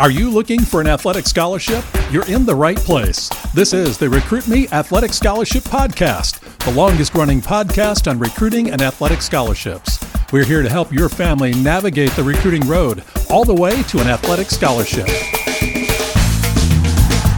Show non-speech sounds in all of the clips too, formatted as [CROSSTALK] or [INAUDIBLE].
Are you looking for an athletic scholarship? You're in the right place. This is the Recruit Me Athletic Scholarship Podcast, the longest running podcast on recruiting and athletic scholarships. We're here to help your family navigate the recruiting road all the way to an athletic scholarship.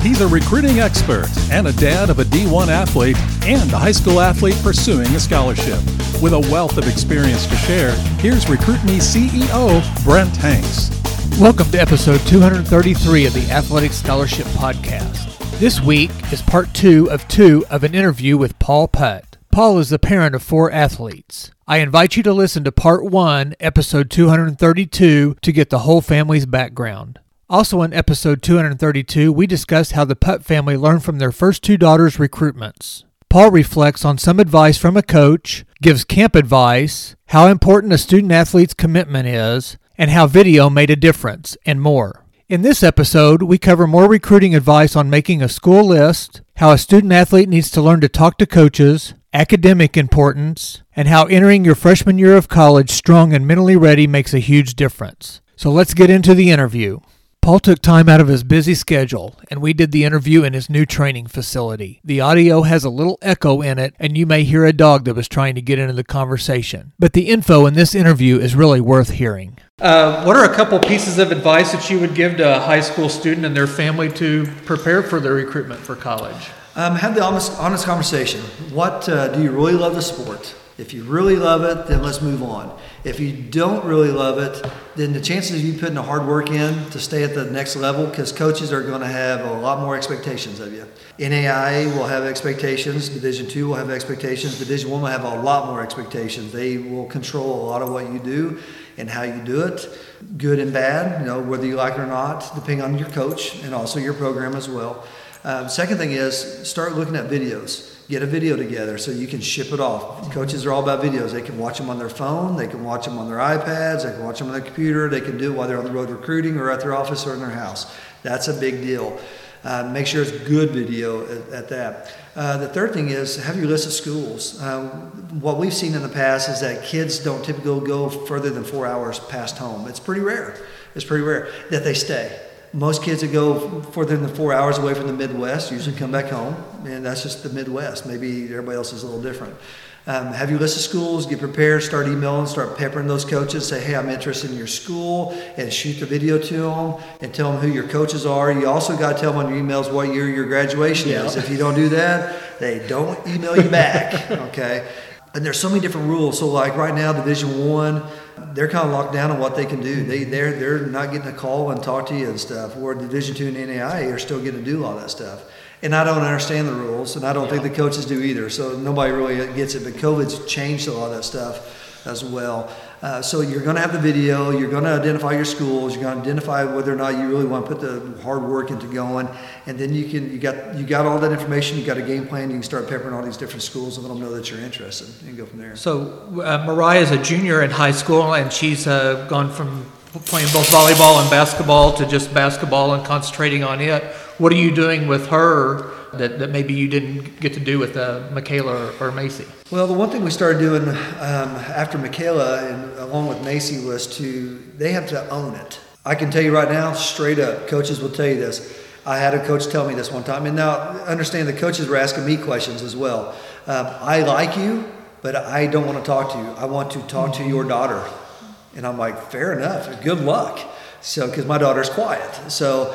He's a recruiting expert and a dad of a D1 athlete and a high school athlete pursuing a scholarship. With a wealth of experience to share, here's Recruit Me CEO Brent Hanks. Welcome to episode 233 of the Athletic Scholarship Podcast. This week is part two of two of an interview with Paul Putt. Paul is the parent of four athletes. I invite you to listen to part one, episode 232, to get the whole family's background. Also, in episode 232, we discussed how the Putt family learned from their first two daughters' recruitments. Paul reflects on some advice from a coach, gives camp advice, how important a student athlete's commitment is, and how video made a difference, and more. In this episode, we cover more recruiting advice on making a school list, how a student athlete needs to learn to talk to coaches, academic importance, and how entering your freshman year of college strong and mentally ready makes a huge difference. So let's get into the interview. Paul took time out of his busy schedule, and we did the interview in his new training facility. The audio has a little echo in it, and you may hear a dog that was trying to get into the conversation. But the info in this interview is really worth hearing. Uh, what are a couple pieces of advice that you would give to a high school student and their family to prepare for their recruitment for college? Um, have the honest, honest conversation. What uh, do you really love the sport? If you really love it, then let's move on. If you don't really love it, then the chances of you putting the hard work in to stay at the next level, because coaches are going to have a lot more expectations of you. NAIA will have expectations. Division two will have expectations. Division one will have a lot more expectations. They will control a lot of what you do and how you do it, good and bad, you know, whether you like it or not, depending on your coach and also your program as well. Um, second thing is start looking at videos. Get a video together so you can ship it off. Coaches are all about videos. They can watch them on their phone, they can watch them on their iPads, they can watch them on their computer, they can do it while they're on the road recruiting or at their office or in their house. That's a big deal. Uh, make sure it's good video at, at that. Uh, the third thing is have your list of schools. Uh, what we've seen in the past is that kids don't typically go further than four hours past home. It's pretty rare. It's pretty rare that they stay. Most kids that go further than four hours away from the Midwest usually come back home, and that's just the Midwest. Maybe everybody else is a little different. Um, have your list of schools, get prepared, start emailing, start peppering those coaches, say, hey, I'm interested in your school, and shoot the video to them and tell them who your coaches are. You also got to tell them on your emails what year your graduation yeah. is. If you don't do that, they don't email you back, [LAUGHS] okay? And there's so many different rules. So, like right now, Division One, they're kind of locked down on what they can do. They they're they're not getting a call and talk to you and stuff. Where Division Two and NAIA are still getting to do all that stuff and I don't understand the rules, and I don't yeah. think the coaches do either. So nobody really gets it. But COVID's changed a lot of that stuff as well. Uh, so you're going to have the video. You're going to identify your schools. You're going to identify whether or not you really want to put the hard work into going, and then you can you got you got all that information. You got a game plan. You can start peppering all these different schools and let them know that you're interested, and go from there. So uh, Mariah is a junior in high school, and she's uh, gone from playing both volleyball and basketball to just basketball and concentrating on it. What are you doing with her that, that maybe you didn't get to do with uh, Michaela or, or, Macy? Well, the one thing we started doing um, after Michaela and along with Macy was to, they have to own it. I can tell you right now, straight up, coaches will tell you this. I had a coach tell me this one time, and now understand the coaches were asking me questions as well. Um, I like you, but I don't want to talk to you. I want to talk to your daughter. And I'm like, fair enough. Good luck. So, because my daughter's quiet. So,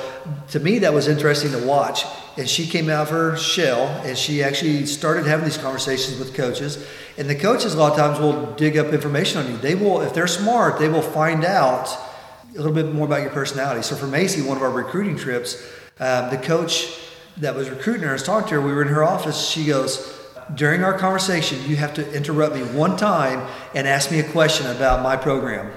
to me, that was interesting to watch. And she came out of her shell and she actually started having these conversations with coaches. And the coaches, a lot of times, will dig up information on you. They will, if they're smart, they will find out a little bit more about your personality. So, for Macy, one of our recruiting trips, um, the coach that was recruiting her, I was talking to her, we were in her office. She goes, during our conversation, you have to interrupt me one time and ask me a question about my program.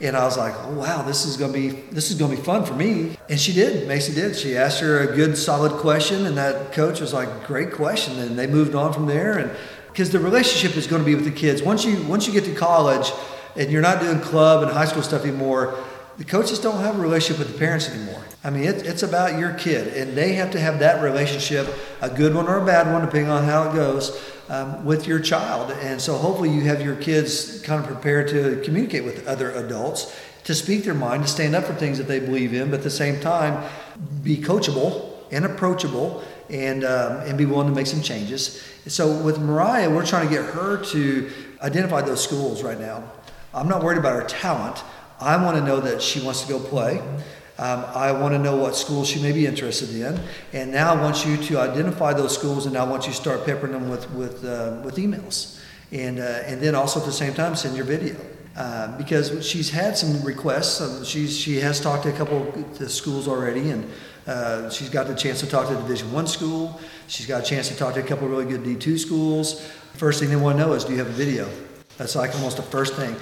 And I was like, oh wow, this is gonna be this is gonna be fun for me. And she did. Macy did. She asked her a good solid question, and that coach was like, great question. And they moved on from there. And because the relationship is going to be with the kids. Once you once you get to college and you're not doing club and high school stuff anymore, the coaches don't have a relationship with the parents anymore. I mean, it, it's about your kid, and they have to have that relationship, a good one or a bad one, depending on how it goes, um, with your child. And so, hopefully, you have your kids kind of prepared to communicate with other adults to speak their mind, to stand up for things that they believe in, but at the same time, be coachable and approachable and, um, and be willing to make some changes. So with Mariah, we're trying to get her to identify those schools right now. I'm not worried about her talent. I want to know that she wants to go play. Um, I want to know what schools she may be interested in, and now I want you to identify those schools, and I want you to start peppering them with with uh, with emails, and uh, and then also at the same time send your video. Uh, because she's had some requests. Um, she's she has talked to a couple of schools already, and uh, she's got the chance to talk to a Division One school. She's got a chance to talk to a couple really good D two schools. First thing they want to know is, do you have a video? That's like almost the first thing.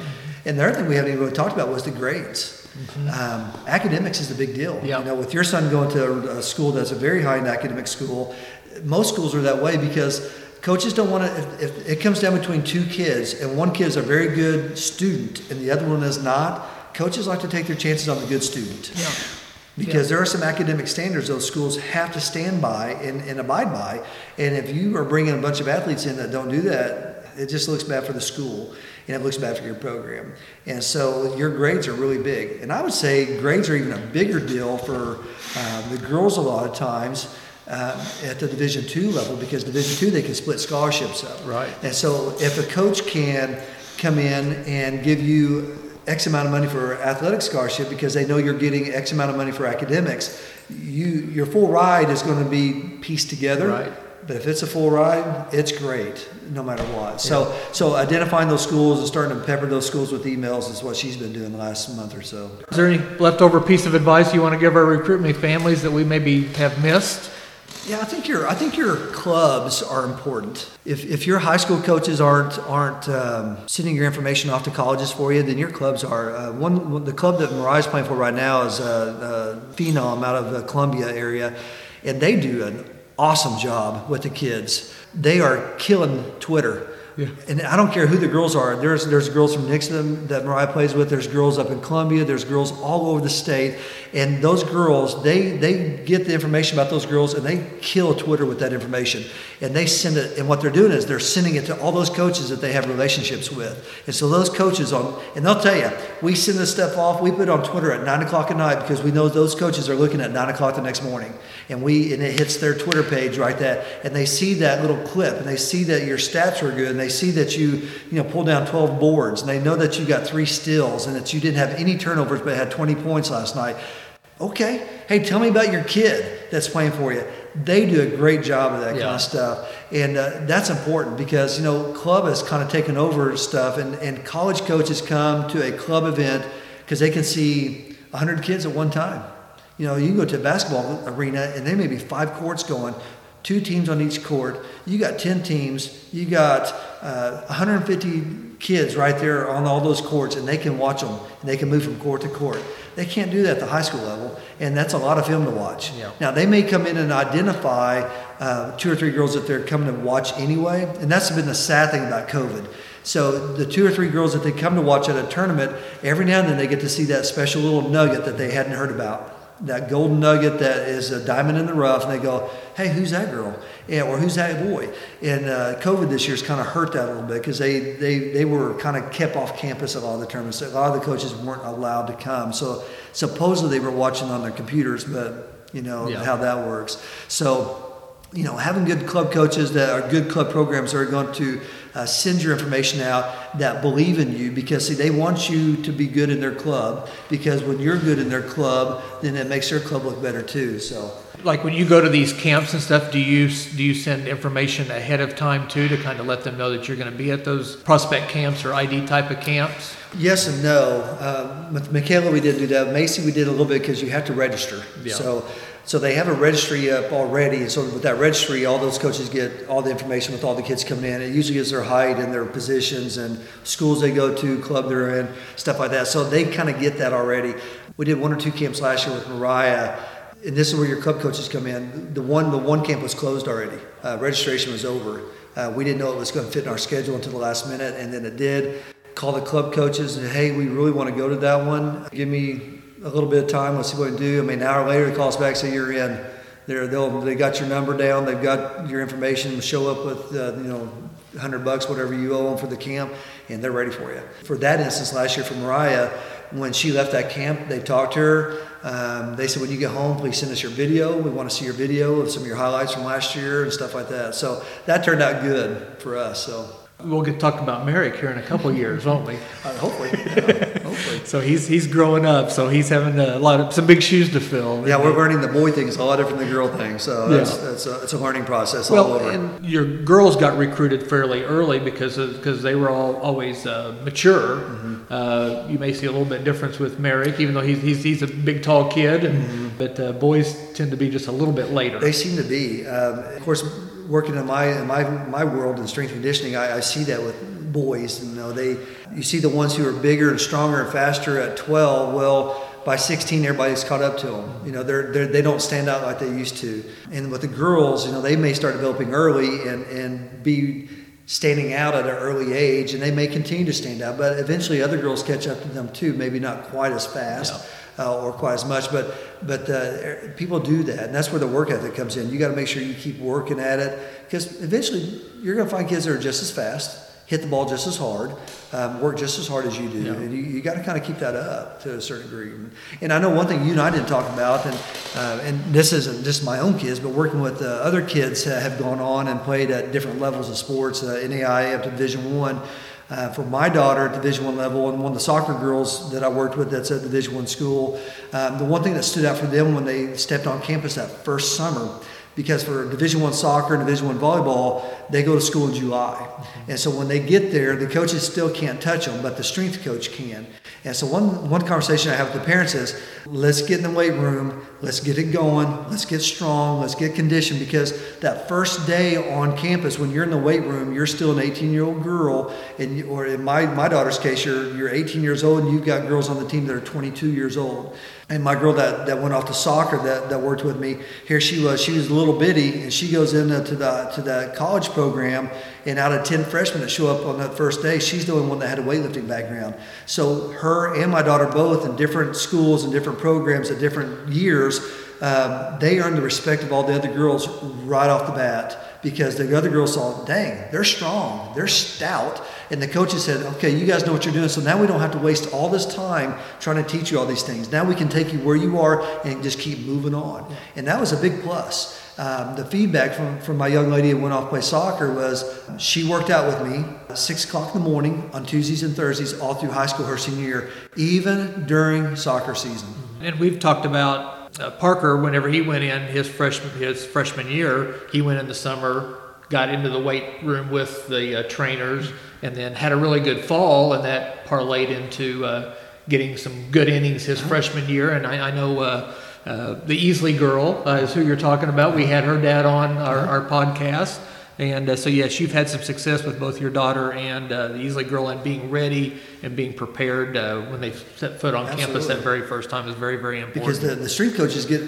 And the other thing we haven't even really talked about was the grades. Mm-hmm. Um, academics is the big deal. Yep. You know, with your son going to a school that's a very high academic school, most schools are that way because coaches don't want to. If, if, it comes down between two kids and one kid is a very good student and the other one is not, coaches like to take their chances on the good student. Yeah. Because yeah. there are some academic standards those schools have to stand by and, and abide by. And if you are bringing a bunch of athletes in that don't do that, it just looks bad for the school and it looks bad for your program. And so your grades are really big. And I would say grades are even a bigger deal for uh, the girls a lot of times. Uh, at the Division two level, because Division two they can split scholarships up. Right. And so if a coach can come in and give you X amount of money for athletic scholarship because they know you're getting X amount of money for academics, you your full ride is going to be pieced together. Right. But if it's a full ride, it's great, no matter what. So, yeah. so identifying those schools and starting to pepper those schools with emails is what she's been doing the last month or so. Is there any leftover piece of advice you want to give our recruitment families that we maybe have missed? Yeah, I think your I think your clubs are important. If, if your high school coaches aren't aren't um, sending your information off to colleges for you, then your clubs are. Uh, one the club that Mariah's playing for right now is uh, uh, Phenom out of the Columbia area, and they do an awesome job with the kids. They are killing Twitter. Yeah. And I don't care who the girls are. There's there's girls from Nixa that Mariah plays with. There's girls up in Columbia. There's girls all over the state. And those girls, they they get the information about those girls and they kill Twitter with that information. And they send it. And what they're doing is they're sending it to all those coaches that they have relationships with. And so those coaches on, and they'll tell you, we send this stuff off. We put it on Twitter at nine o'clock at night because we know those coaches are looking at nine o'clock the next morning. And we and it hits their Twitter page right there, and they see that little clip, and they see that your stats were good, they see that you you know pulled down 12 boards, and they know that you got three steals, and that you didn't have any turnovers but had 20 points last night. Okay, hey, tell me about your kid that's playing for you. They do a great job of that yeah. kind of stuff, and uh, that's important because you know club has kind of taken over stuff, and, and college coaches come to a club event because they can see 100 kids at one time. You know, you can go to a basketball arena and there may be five courts going, two teams on each court. You got 10 teams. You got uh, 150 kids right there on all those courts, and they can watch them and they can move from court to court. They can't do that at the high school level, and that's a lot of film to watch. Yeah. Now, they may come in and identify uh, two or three girls that they're coming to watch anyway, and that's been the sad thing about COVID. So the two or three girls that they come to watch at a tournament, every now and then they get to see that special little nugget that they hadn't heard about that golden nugget that is a diamond in the rough, and they go, "Hey, who's that girl?" Yeah, or who's that boy? And uh, COVID this year's kind of hurt that a little bit because they, they they were kind of kept off campus at a lot of the tournaments. A lot of the coaches weren't allowed to come, so supposedly they were watching on their computers, but you know yeah. how that works. So you know, having good club coaches that are good club programs are going to uh, send your information out that believe in you because see they want you to be good in their club because when you're good in their club then it makes their club look better too so. Like when you go to these camps and stuff do you do you send information ahead of time too to kind of let them know that you're going to be at those prospect camps or id type of camps? Yes and no. Uh, with michaela we didn't do that. Macy we did a little bit because you have to register. Yeah. so so they have a registry up already. And so with that registry, all those coaches get all the information with all the kids coming in. It usually is their height and their positions and schools they go to, club they're in, stuff like that. So they kind of get that already. We did one or two camps last year with Mariah. And this is where your club coaches come in. The one, the one camp was closed already. Uh, registration was over. Uh, we didn't know it was going to fit in our schedule until the last minute, and then it did. Call the club coaches and hey, we really want to go to that one. Give me a little bit of time. Let's see what we do. I mean, an hour later, he calls back, say you're in. They're, they'll they got your number down. They've got your information. Show up with uh, you know, hundred bucks, whatever you owe them for the camp, and they're ready for you. For that instance, last year for Mariah, when she left that camp, they talked to her. Um, they said, when you get home, please send us your video. We want to see your video of some of your highlights from last year and stuff like that. So that turned out good for us. So We'll get talk about Merrick here in a couple years, won't we? [LAUGHS] uh, hopefully, yeah, [LAUGHS] hopefully. So he's he's growing up, so he's having a lot of some big shoes to fill. Yeah, we're learning the boy thing is a lot different than the girl thing. So that's, Yeah. that's a, it's a learning process all Well, over. and your girls got recruited fairly early because because they were all always uh, mature. Uh, you may see a little bit difference with Merrick, even though he's he's, he's a big tall kid, and, but uh, boys tend to be just a little bit later. They seem to be. Um, of course, working in my in my my world in strength conditioning, I, I see that with boys. You know, they you see the ones who are bigger and stronger and faster at 12. Well, by 16, everybody's caught up to them. You know, they're, they're they don't stand out like they used to. And with the girls, you know, they may start developing early and and be standing out at an early age, and they may continue to stand out. But eventually, other girls catch up to them too. Maybe not quite as fast uh, or quite as much, but but uh, people do that, and that's where the work ethic comes in. You got to make sure you keep working at it because eventually you're going to find kids that are just as fast, hit the ball just as hard, um, work just as hard as you do, Yeah. and you, you got to kind of keep that up to a certain degree. And I know one thing you and I didn't talk about, and uh, and this isn't just my own kids, but working with uh, other kids uh, have gone on and played at different levels of sports, uh, NAIA up to Division One. Uh, for my daughter at Division One level, and one of the soccer girls that I worked with that's at Division One school, um, the one thing that stood out for them when they stepped on campus that first summer, because for Division One soccer and Division One volleyball, they go to school in July, and so when they get there, the coaches still can't touch them, but the strength coach can. And so one one conversation I have with the parents is, let's get in the weight room, let's get it going, let's get strong, let's get conditioned, because that first day on campus, when you're in the weight room, you're still an 18 year old girl, and you- or in my my daughter's case, you're you're 18 years old, and you've got girls on the team that are 22 years old. And my girl that, that went off to soccer that, that worked with me, here she was. She was a little bitty, and she goes into the to the college program. And out of 10 freshmen that show up on that first day, she's the only one that had a weightlifting background. So her and my daughter both in different schools and different programs at different years, um, they earned the respect of all the other girls right off the bat because the other girls saw, dang, they're strong, they're stout. And the coaches said, okay, you guys know what you're doing, so now we don't have to waste all this time trying to teach you all these things. Now we can take you where you are and just keep moving on. And that was a big plus. Um, the feedback from, from my young lady who went off to play soccer was she worked out with me six o'clock in the morning on Tuesdays and Thursdays all through high school her senior year, even during soccer season. And we've talked about uh, Parker. Whenever he went in his freshman his freshman year, he went in the summer, got into the weight room with the uh, trainers, and then had a really good fall, and that parlayed into uh, getting some good innings his freshman year. And I, I know. Uh, uh, the Easley girl uh, is who you're talking about. We had her dad on our, our podcast. And uh, so, yes, you've had some success with both your daughter and uh, the Easley girl, and being ready and being prepared uh, when they set foot on campus that very first time is very, very important. because the, the strength coaches get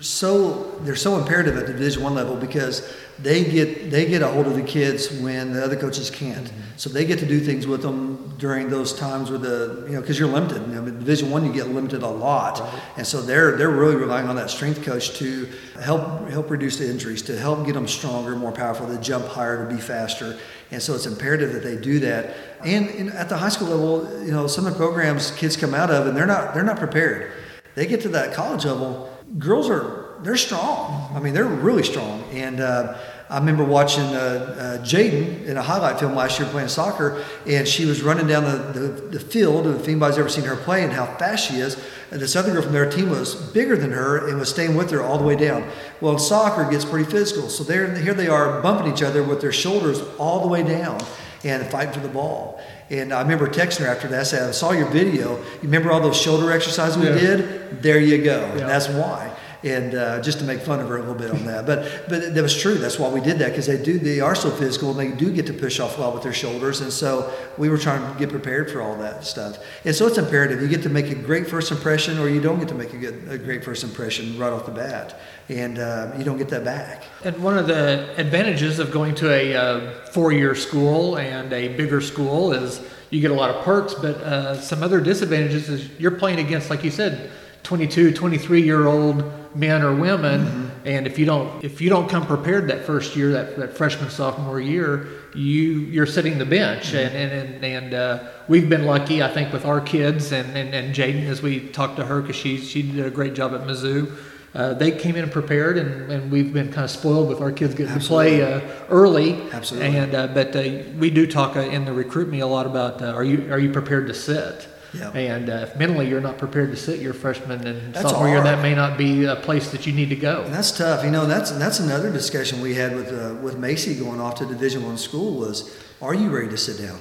so they're so imperative at the division one level because they get they get a hold of the kids when the other coaches can't. So they get to do things with them during those times where the you know because you're limited. You know, in division one you get limited a lot. And so they're they're really relying on that strength coach to help help reduce the injuries to help get them stronger more powerful to jump higher to be faster and so it's imperative that they do that and, at the high school level you know some of the programs kids come out of and they're not they're not prepared they get to that college level, girls are they're strong. I mean, they're really strong. And uh, I remember watching uh, uh, Jaden in a highlight film last year playing soccer, and she was running down the, the, the field. If anybody's ever seen her play and how fast she is, and this other girl from their team was bigger than her and was staying with her all the way down. Well, soccer gets pretty physical, so they're here they are bumping each other with their shoulders all the way down and fighting for the ball. And I remember texting her after that. I said, I saw your video. You remember all those shoulder exercises we Yeah. did? There you go. Yeah. And that's why. And uh, just to make fun of her a little bit on that, but but that was true. That's why we did that because they do they are so physical and they do get to push off well with their shoulders, and so we were trying to get prepared for all that stuff. And so it's imperative you get to make a great first impression, or you don't get to make a, good, a great first impression right off the bat, and uh, you don't get that back. And one of the advantages of going to a uh, four-year school and a bigger school is you get a lot of perks, but uh, some other disadvantages is you're playing against, like you said, 22, 23 year old men or women. And if you don't if you don't come prepared that first year, that, that freshman sophomore year, you you're sitting the bench. And and and, and uh, we've been lucky, I think, with our kids and and, and Jaden as we talked to her because she she did a great job at Mizzou. Uh, they came in prepared, and, and we've been kind of spoiled with our kids getting Absolutely. to play uh, early. Absolutely. And uh, but uh, we do talk uh, in the recruit me a lot about uh, are you are you prepared to sit? Yeah. And uh, if mentally you're not prepared to sit your freshman and That's sophomore year, that may not be a place that you need to go. And that's tough. You know, that's that's another discussion we had with uh, with Macy going off to Division One school was, are you ready to sit down?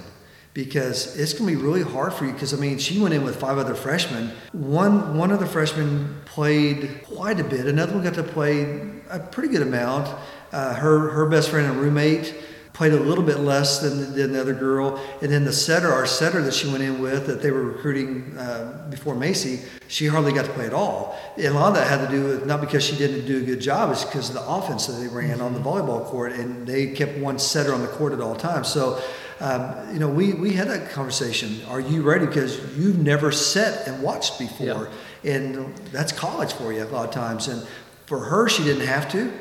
Because it's going to be really hard for you. Because I mean, she went in with five other freshmen. One one of the freshmen played quite a bit. Another one got to play a pretty good amount. Uh, her her best friend and roommate played a little bit less than, than the other girl. And then the setter, our setter that she went in with, that they were recruiting uh, before Macy, she hardly got to play at all. And a lot of that had to do with not because she didn't do a good job, it's because of the offense that they ran on the volleyball court, and they kept one setter on the court at all times. So. Um, you know, we, we had that conversation. Are you ready? Because you've never set and watched before, and that's college for you a lot of times. And for her, she didn't have to.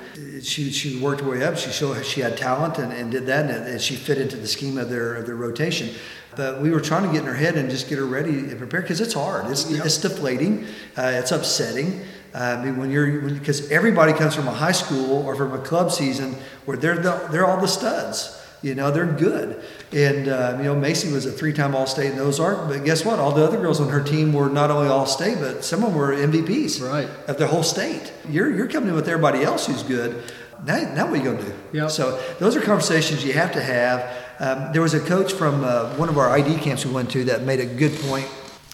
She, she worked her way up. She showed she had talent and, and did that, and, and she fit into the scheme of their of their rotation. But we were trying to get in her head and just get her ready and prepared because it's hard. It's, it's deflating. Uh, it's upsetting. Uh, I mean, when you're because everybody comes from a high school or from a club season where they're the, they're all the studs. You know, they're good. And, uh, you know, Macy was a three time All State in Ozark, but guess what? All the other girls on her team were not only All State, but some of them were MVPs Right. of their whole state. You're, you're coming in with everybody else who's good. Now, now what are you going to do? Yep. So those are conversations you have to have. Um, there was a coach from uh, one of our ID camps we went to that made a good point.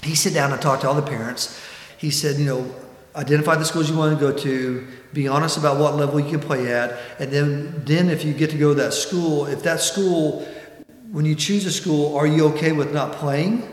He sat down and talked to all the parents. He said, you know, identify the schools you want to go to, be honest about what level you can play at, and then then if you get to go to that school, if that school, when you choose a school, are you okay with not playing?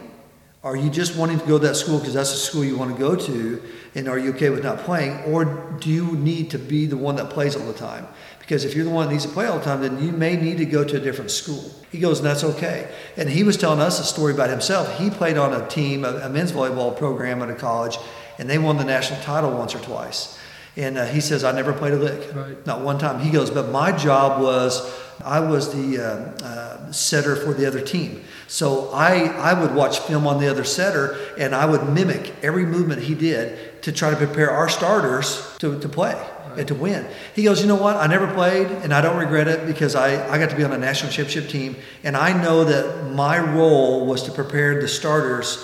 Are you just wanting to go to that school because that's the school you want to go to? And are you okay with not playing? Or do you need to be the one that plays all the time? Because if you're the one that needs to play all the time, then you may need to go to a different school. He goes, and that's okay. And he was telling us a story about himself. He played on a team, a, a men's volleyball program at a college, and they won the national title once or twice. And uh, he says, I never played a lick, Right. not one time. He goes, but my job was, I was the uh, uh, setter for the other team. So I, I would watch film on the other setter and I would mimic every movement he did to try to prepare our starters to, to play and to win. He goes, you know what? I never played and I don't regret it because I, I got to be on a national championship team. And I know that my role was to prepare the starters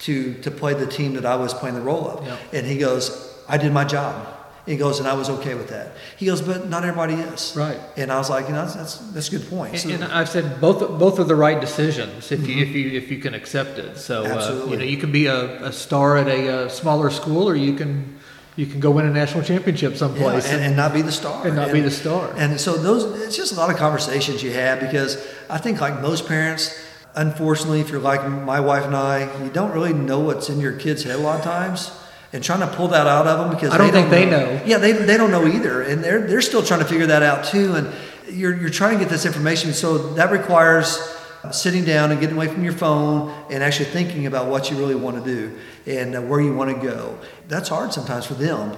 to, to play the team that I was playing the role of. Yep. And he goes, I did my job. He goes, and I was okay with that. He goes, but not everybody is. Right. And I was like, you know, that's that's, that's a good point. So- And, and I've said both both are the right decisions if you if you if you can accept it. So uh, you know you can be a, a star at a, uh smaller school, or you can you can go win a national championship Yeah, someplace. and, and not be the star. And not be the star. And so those, it's just a lot of conversations you have because I think like most parents, unfortunately, if you're like my wife and I, you don't really know what's in your kid's head a lot of times. And trying to pull that out of them because I don't think they know. Yeah, they, they don't know either, and they're they're still trying to figure that out too. And you're you're trying to get this information, so that requires sitting down and getting away from your phone and actually thinking about what you really want to do and uh, where you want to go. That's hard sometimes for them.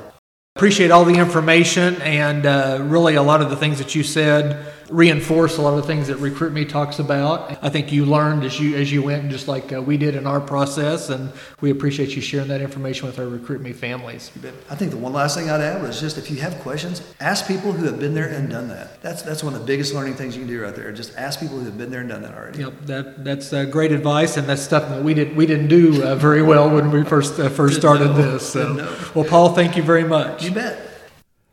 Appreciate all the information and uh, really a lot of the things that you said reinforce a lot of the things that Recruit Me talks about. I think you learned as you as you went, just like uh, we did in our process, and we appreciate you sharing that information with our Recruit Me families. I think the one last thing I'd add was just if you have questions, ask people who have been there and done that. That's that's one of the biggest learning things you can do right there. Just ask people who have been there and done that already. Yep, that that's uh, great advice, and that's stuff that we did we didn't do uh, very well when we first uh, first started know. this. So, well, Paul, thank you very much. You bet.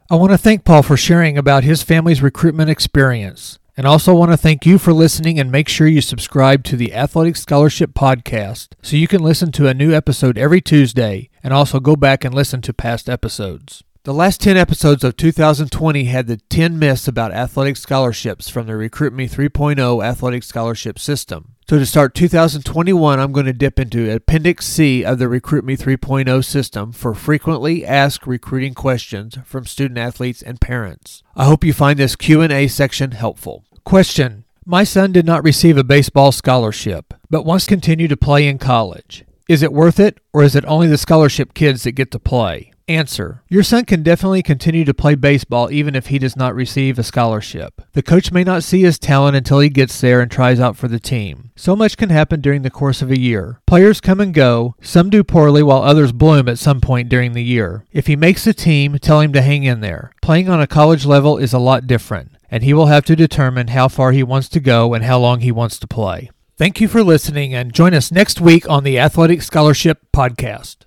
I want to thank Paul for sharing about his family's recruitment experience. And also want to thank you for listening and make sure you subscribe to the Athletic Scholarship Podcast so you can listen to a new episode every Tuesday and also go back and listen to past episodes. The last 10 episodes of 2020 had the 10 myths about athletic scholarships from the Recruit Me 3.0 athletic scholarship system. So to start 2021, I'm going to dip into Appendix C of the Recruit Me 3.0 system for frequently asked recruiting questions from student athletes and parents. I hope you find this Q&A section helpful. Question: My son did not receive a baseball scholarship, but wants to continue to play in college. Is it worth it, or is it only the scholarship kids that get to play? Answer. Your son can definitely continue to play baseball even if he does not receive a scholarship. The coach may not see his talent until he gets there and tries out for the team. So much can happen during the course of a year. Players come and go, some do poorly while others bloom at some point during the year. If he makes the team, tell him to hang in there. Playing on a college level is a lot different, and he will have to determine how far he wants to go and how long he wants to play. Thank you for listening and join us next week on the Athletic Scholarship Podcast.